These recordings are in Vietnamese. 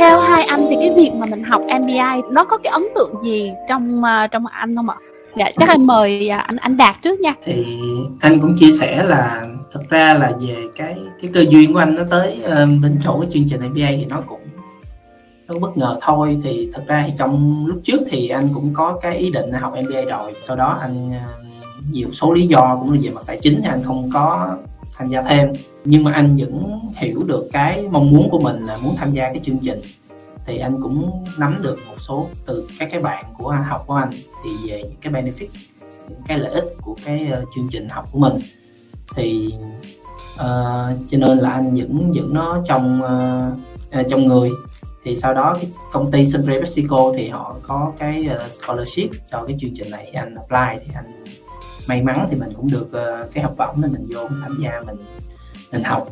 theo hai anh thì cái việc mà mình học MBA nó có cái ấn tượng gì trong ờ, trong anh không ạ? Dạ chắc em mời ờ, anh anh Đạt trước nha. Thì anh cũng chia sẻ là thật ra là về cái cái cơ duyên của anh nó tới uh, bên chỗ cái chương trình MBA thì nó cũng nó bất ngờ thôi thì thật ra thì trong lúc trước thì anh cũng có cái ý định là học MBA rồi sau đó anh nhiều số lý do cũng là về mặt tài chính thì anh không có tham gia thêm. Nhưng mà anh vẫn hiểu được cái mong muốn của mình là muốn tham gia cái chương trình. Thì anh cũng nắm được một số từ các cái bạn của học của anh. Thì về những cái benefit những cái lợi ích của cái ờ, chương trình học của mình. Thì uh, cho nên là anh vẫn vẫn nó trong uh, trong người. Thì sau đó cái công ty Century PepsiCo thì họ có cái uh, scholarship cho cái chương trình này. Anh apply thì anh may mắn thì mình cũng được uh, cái học bổng nên mình vô tham gia mình mình học.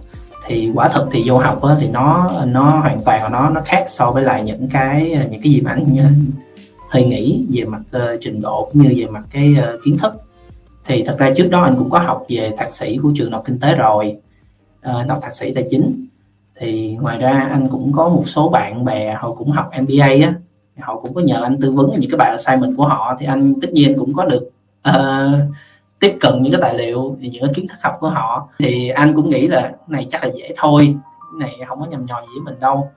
Thì quả thực thì vô học á, thì nó nó hoàn toàn nó nó khác so với lại những cái ờ, những cái gì mà anh hơi nghĩ về mặt uh, trình độ cũng như về mặt cái uh, kiến thức. Thì thật ra trước đó anh cũng có học về thạc sĩ của trường học kinh tế rồi uh, học thạc sĩ tài chính. Thì ngoài ra anh cũng có một số bạn bè họ cũng học MBA á họ cũng có nhờ anh tư vấn những cái bài assignment của họ thì anh tất nhiên cũng có được uh, tiếp cận những cái tài liệu những cái kiến thức học của họ. Thì anh cũng nghĩ là này chắc là dễ thôi. Này không có nhầm nhò gì với mình đâu.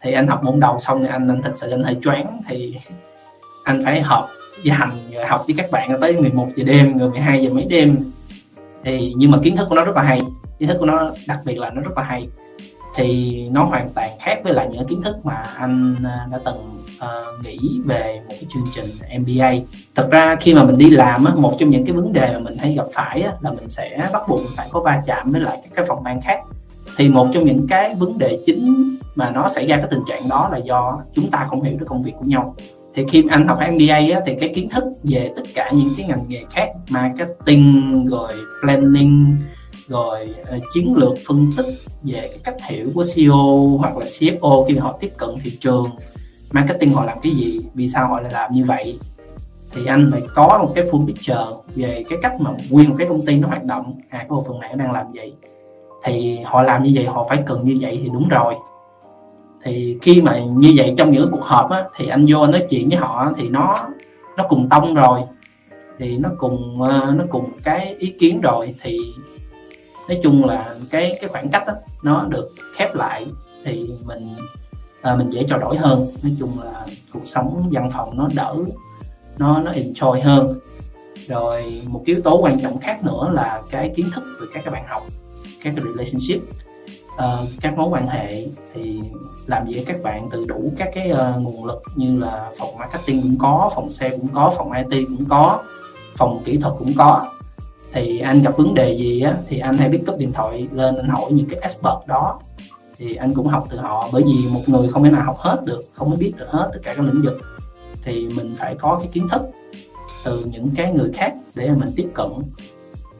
Thì anh học môn đầu xong thì anh anh thật sự anh hơi choáng. Thì anh phải học đi hành rồi học với các bạn tới 11 giờ đêm rồi 12 giờ mấy đêm. Thì nhưng mà kiến thức của nó rất là hay. Kiến thức của nó đặc biệt là nó rất là hay. Thì nó hoàn toàn khác với lại những kiến thức mà anh à, đã từng uh, nghĩ về một cái chương trình MBA. Thật ra khi mà mình đi làm á, một trong những cái vấn đề mà mình hay gặp phải á, là mình sẽ bắt buộc mình phải có va chạm với lại các cái phòng ban khác. Thì một trong những cái vấn đề chính mà nó xảy ra cái tình trạng đó là do chúng ta không hiểu được công việc của nhau thì khi anh học MBA á, thì cái kiến thức về tất cả những cái ngành nghề khác marketing rồi planning rồi uh, chiến lược phân tích về cái cách hiểu của CEO hoặc là CFO khi họ tiếp cận thị trường marketing họ làm cái gì? Vì sao họ lại làm như vậy? Thì anh phải có một cái full picture về cái cách mà nguyên một cái công ty nó hoạt động. À cái bộ phận này nó đang làm gì, thì họ làm như vậy họ phải cần như vậy thì đúng rồi. Thì khi mà như vậy trong những cuộc họp á, thì anh vô anh nói chuyện với họ thì nó nó cùng tông rồi. Thì nó cùng ờ, nó cùng cái ý kiến rồi. Thì nói chung là cái cái khoảng cách đó, nó được khép lại. Thì mình à, mình dễ trao đổi hơn. Nói chung là cuộc sống văn phòng nó đỡ nó nó enjoy hơn. Rồi một yếu tố quan trọng khác nữa là cái kiến thức từ các các bạn học các cái relationship. Uh, các mối quan hệ thì làm gì các bạn từ đủ các cái uh, nguồn lực như là phòng marketing cũng có phòng sale cũng có phòng IT cũng có phòng kỹ thuật cũng có. Thì anh gặp vấn đề gì á thì anh hay biết cấp điện thoại lên anh hỏi những cái expert đó thì anh cũng học từ họ bởi vì một người không thể nào học hết được không có biết được hết tất cả các lĩnh vực. Thì mình phải có cái kiến thức từ những cái người khác để mà mình tiếp cận.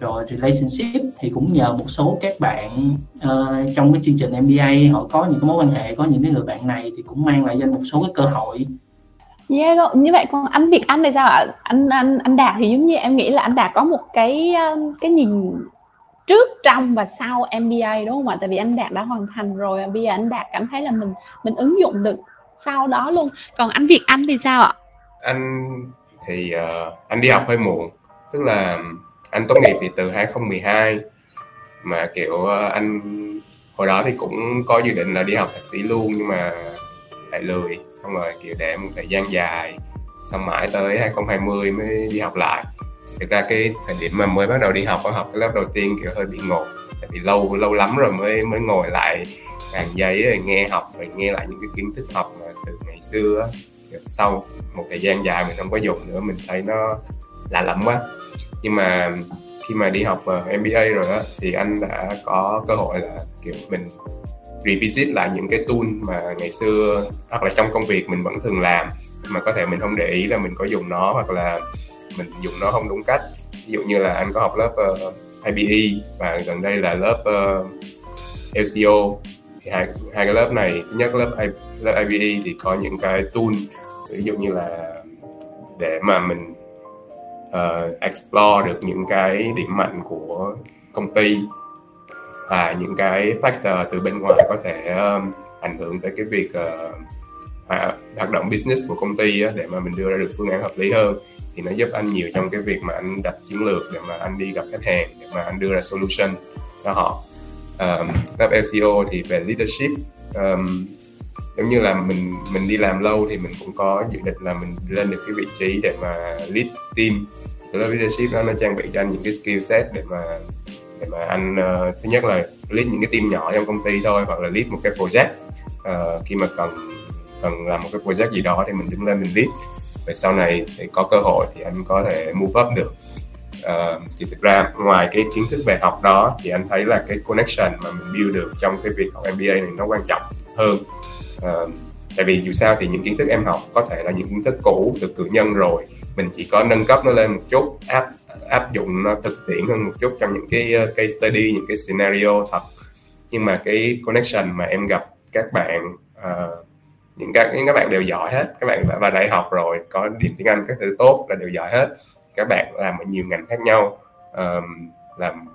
Rồi relationship thì cũng nhờ một số các bạn uh, trong cái chương trình MBA họ có những cái mối quan hệ có những cái người bạn này thì cũng mang lại cho anh một số cái cơ hội. Dạ, yeah, như vậy còn anh Việt Anh thì sao ạ? Anh anh anh Đạt thì giống như em nghĩ là anh Đạt có một cái ờ, cái nhìn trước trong và sau MBA đúng không ạ? Tại vì anh Đạt đã hoàn thành rồi, bây giờ anh Đạt cảm thấy là mình mình ứng dụng được sau đó luôn. Còn anh Việt Anh thì sao ạ? Anh thì uh, anh đi học hơi muộn, tức là anh tốt nghiệp thì từ 2012 mà kiểu uh, anh hồi đó thì cũng có dự định là đi học thạc sĩ luôn nhưng mà lại lười xong rồi kiểu để một thời gian dài xong mãi tới 2020 mới đi học lại thực ra cái thời điểm mà mới bắt đầu đi học học, cái lớp đầu tiên kiểu hơi bị ngột. Tại vì lâu lâu lắm rồi mới mới ngồi lại bàn giấy rồi nghe học rồi nghe lại những cái kiến thức học mà từ ngày xưa sau một thời gian dài mình không có dùng nữa, mình thấy nó lạ lắm quá. Nhưng mà khi mà đi học ờ, MBA rồi đó thì anh đã có cơ hội là, kiểu, mình revisit lại những cái tool mà ngày xưa hoặc là trong công việc mình vẫn thường làm, mà có thể mình không để ý là mình có dùng nó hoặc là mình dùng nó không đúng cách. Ví dụ như là anh có học lớp ờ, uh, IBE và gần đây là lớp ờ, uh, LCO thì hai hai cái lớp này thứ nhất lớp I, lớp IBE thì có những cái tool ví dụ như là để mà mình uh, explore được những cái điểm mạnh của công ty và những cái factor từ bên ngoài có thể um, ảnh hưởng tới cái việc uh, À, hoạt động business của công ty á, để mà mình đưa ra được phương án hợp lý hơn thì nó giúp anh nhiều trong cái việc mà anh đặt chiến lược để mà anh đi gặp khách hàng để mà anh đưa ra solution cho họ. Um, SEO thì về leadership um, giống như là mình mình đi làm lâu thì mình cũng có dự định là mình lên được cái vị trí để mà lead team. Cái lớp leadership đó nó trang bị cho anh những cái skill set để mà để mà anh uh, thứ nhất là lead những cái team nhỏ trong công ty thôi hoặc là lead một cái project uh, khi mà cần cần làm một cái project gì đó thì mình đứng lên mình viết về sau này thì có cơ hội thì anh có thể move up được. Uh, thì thực ra ngoài cái kiến thức về học đó thì anh thấy là cái connection mà mình build được trong cái việc học MBA này nó quan trọng hơn. Uh, tại vì dù sao thì những kiến thức em học có thể là những kiến thức cũ từ cử nhân rồi. Mình chỉ có nâng cấp nó lên một chút áp áp dụng nó thực tiễn hơn một chút trong những cái ờ, case study những cái scenario thật. Nhưng mà cái connection mà em gặp các bạn uh, những các những các bạn đều giỏi hết. Các bạn đã vào đại học rồi có điểm tiếng Anh các thứ tốt là đều giỏi hết. Các bạn làm ở nhiều ngành khác nhau um, làm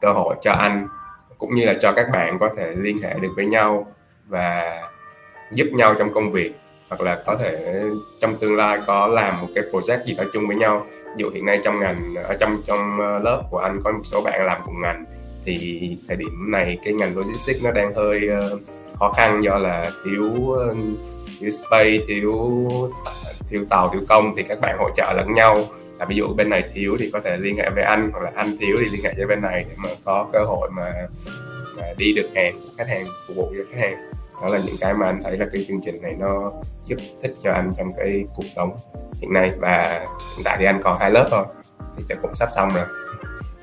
cơ hội cho anh cũng như là cho các bạn có thể liên hệ được với nhau và giúp nhau trong công việc hoặc là có thể trong tương lai có làm một cái project gì đó chung với nhau. Ví dụ hiện nay trong ngành ở trong trong ờ, lớp của anh có một số bạn làm cùng ngành thì thời điểm này cái ngành logistics nó đang hơi uh, khó khăn do là thiếu ờ, thiếu space thiếu thiếu tàu thiếu công thì các bạn hỗ trợ lẫn nhau. Là ví dụ bên này thiếu thì có thể liên hệ với anh hoặc là anh thiếu thì liên hệ với bên này để mà có cơ hội mà, mà đi được hàng của khách hàng phục vụ cho khách hàng. Đó là những cái mà anh thấy là cái chương trình này nó giúp thích cho anh trong cái cuộc sống hiện nay. Và hiện tại thì anh còn hai lớp thôi thì chắc cũng sắp xong rồi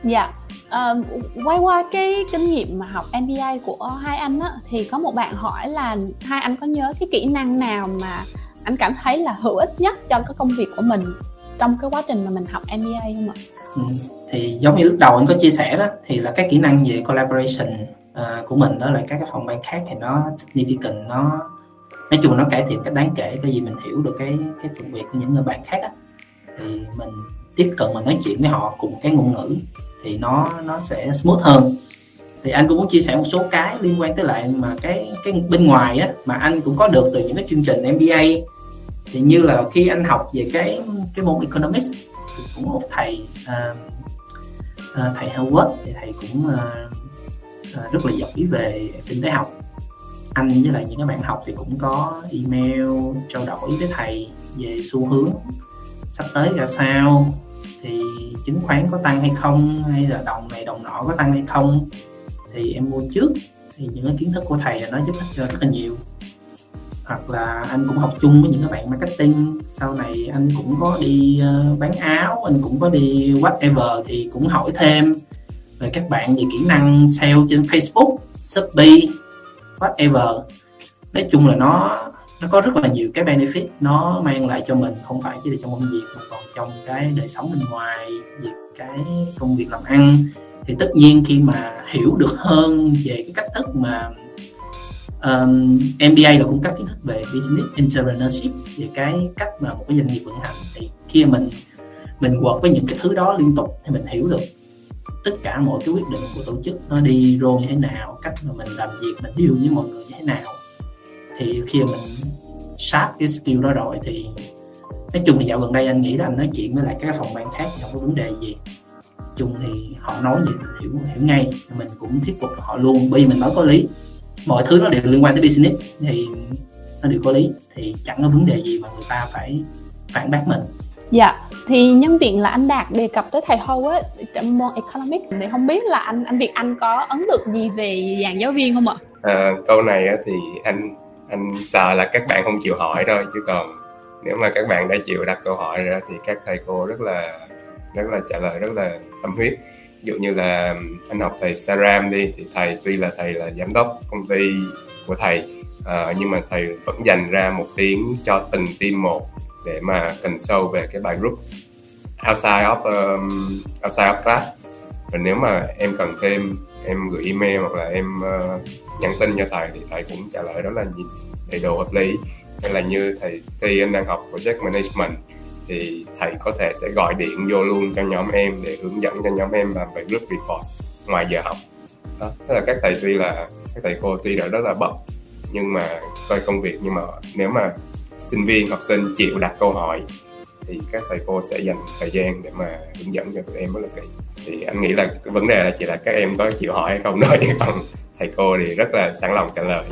dạ. Uh, quay qua cái kinh nghiệm mà học MBA của hai anh á thì có một bạn hỏi là hai anh có nhớ cái kỹ năng nào mà anh cảm thấy là hữu ích nhất cho cái công việc của mình trong cái quá trình mà mình học MBA không ạ? Ừ, thì giống như lúc đầu anh có chia sẻ đó thì là các kỹ năng về collaboration uh, của mình đó là các cái phòng ban khác thì nó significant nó nói chung nó cải thiện cách đáng kể bởi vì mình hiểu được cái cái phần việc của những người bạn khác á. Thì mình tiếp cận mà nói chuyện với họ cùng cái ngôn ngữ thì nó nó sẽ smooth hơn. Thì anh cũng muốn chia sẻ một số cái liên quan tới lại mà cái cái bên ngoài á mà anh cũng có được từ những cái chương trình MBA thì như là khi anh học về cái cái môn economics thì cũng một thầy uh, uh, thầy Howard thì thầy cũng uh, uh, rất là giỏi về kinh tế học. Anh với lại những cái bạn học thì cũng có email trao đổi với thầy về xu hướng sắp tới ra sao thì chứng khoán có tăng hay không hay là đồng này đồng nọ có tăng hay không thì em mua trước. Thì những cái kiến thức của thầy là nó giúp ích cho rất là nhiều. Hoặc là anh cũng học chung với những các bạn marketing. Sau này anh cũng có đi uh, bán áo anh cũng có đi whatever thì cũng hỏi thêm về các bạn về kỹ năng sale trên Facebook, Shopee, whatever. Nói chung là nó nó có rất là nhiều cái benefit. Nó mang lại cho mình không phải chỉ là trong công việc mà còn trong cái đời sống bên ngoài về cái công việc làm ăn. Thì tất nhiên khi mà hiểu được hơn về cái cách thức mà um, MBA là cung cấp kiến thức về business entrepreneurship về cái cách mà một cái doanh nghiệp vận hành thì khi mình mình quật với những cái thứ đó liên tục thì mình hiểu được tất cả mọi cái quyết định của tổ chức nó đi rô như thế nào cách mà mình làm việc mình điều với mọi người như thế nào thì khi mà mình sát cái skill đó rồi thì nói chung thì dạo gần đây anh nghĩ là anh nói chuyện với lại các phòng ban khác không có vấn đề gì. Chung thì họ nói gì mình hiểu hiểu ngay. Mình cũng thuyết phục họ luôn. Bởi vì mình nói có lý. Mọi thứ nó đều liên quan tới business. Thì nó đều có lý. Thì chẳng có vấn đề gì mà người ta phải phản bác mình. Dạ thì nhân tiện là anh đạt đề cập tới thầy Hâu á trong môn economics. Thì không biết là anh anh Việt Anh có ấn tượng gì về dàn giáo viên không ạ? À, câu này thì anh anh sợ là các bạn không chịu hỏi thôi chứ còn nếu mà các bạn đã chịu đặt câu hỏi ra thì các thầy cô rất là rất là trả lời rất là tâm huyết. Ví dụ như là anh học thầy Saram đi thì thầy tuy là thầy là giám đốc công ty của thầy uh, nhưng mà thầy vẫn dành ra một tiếng cho từng team một để mà cần sâu về cái bài group outside of um, outside of class. Và nếu mà em cần thêm em gửi email hoặc là em uh, nhắn tin cho thầy thì thầy cũng trả lời đó là gì đầy đủ hợp lý. Hay là như thầy thi anh đang học project management thì thầy có thể sẽ gọi điện vô luôn cho nhóm em để hướng dẫn cho nhóm em làm về group report ngoài giờ học. Đó tức là các thầy tuy là các thầy cô tuy là rất là bận nhưng mà coi công việc nhưng mà nếu mà sinh viên học sinh chịu đặt câu hỏi thì các thầy cô sẽ dành thời gian để mà hướng dẫn cho tụi em rất là kỹ. Thì anh nghĩ là cái vấn đề là chỉ là các em có chịu hỏi hay không thôi, còn thầy cô thì rất là sẵn lòng trả lời.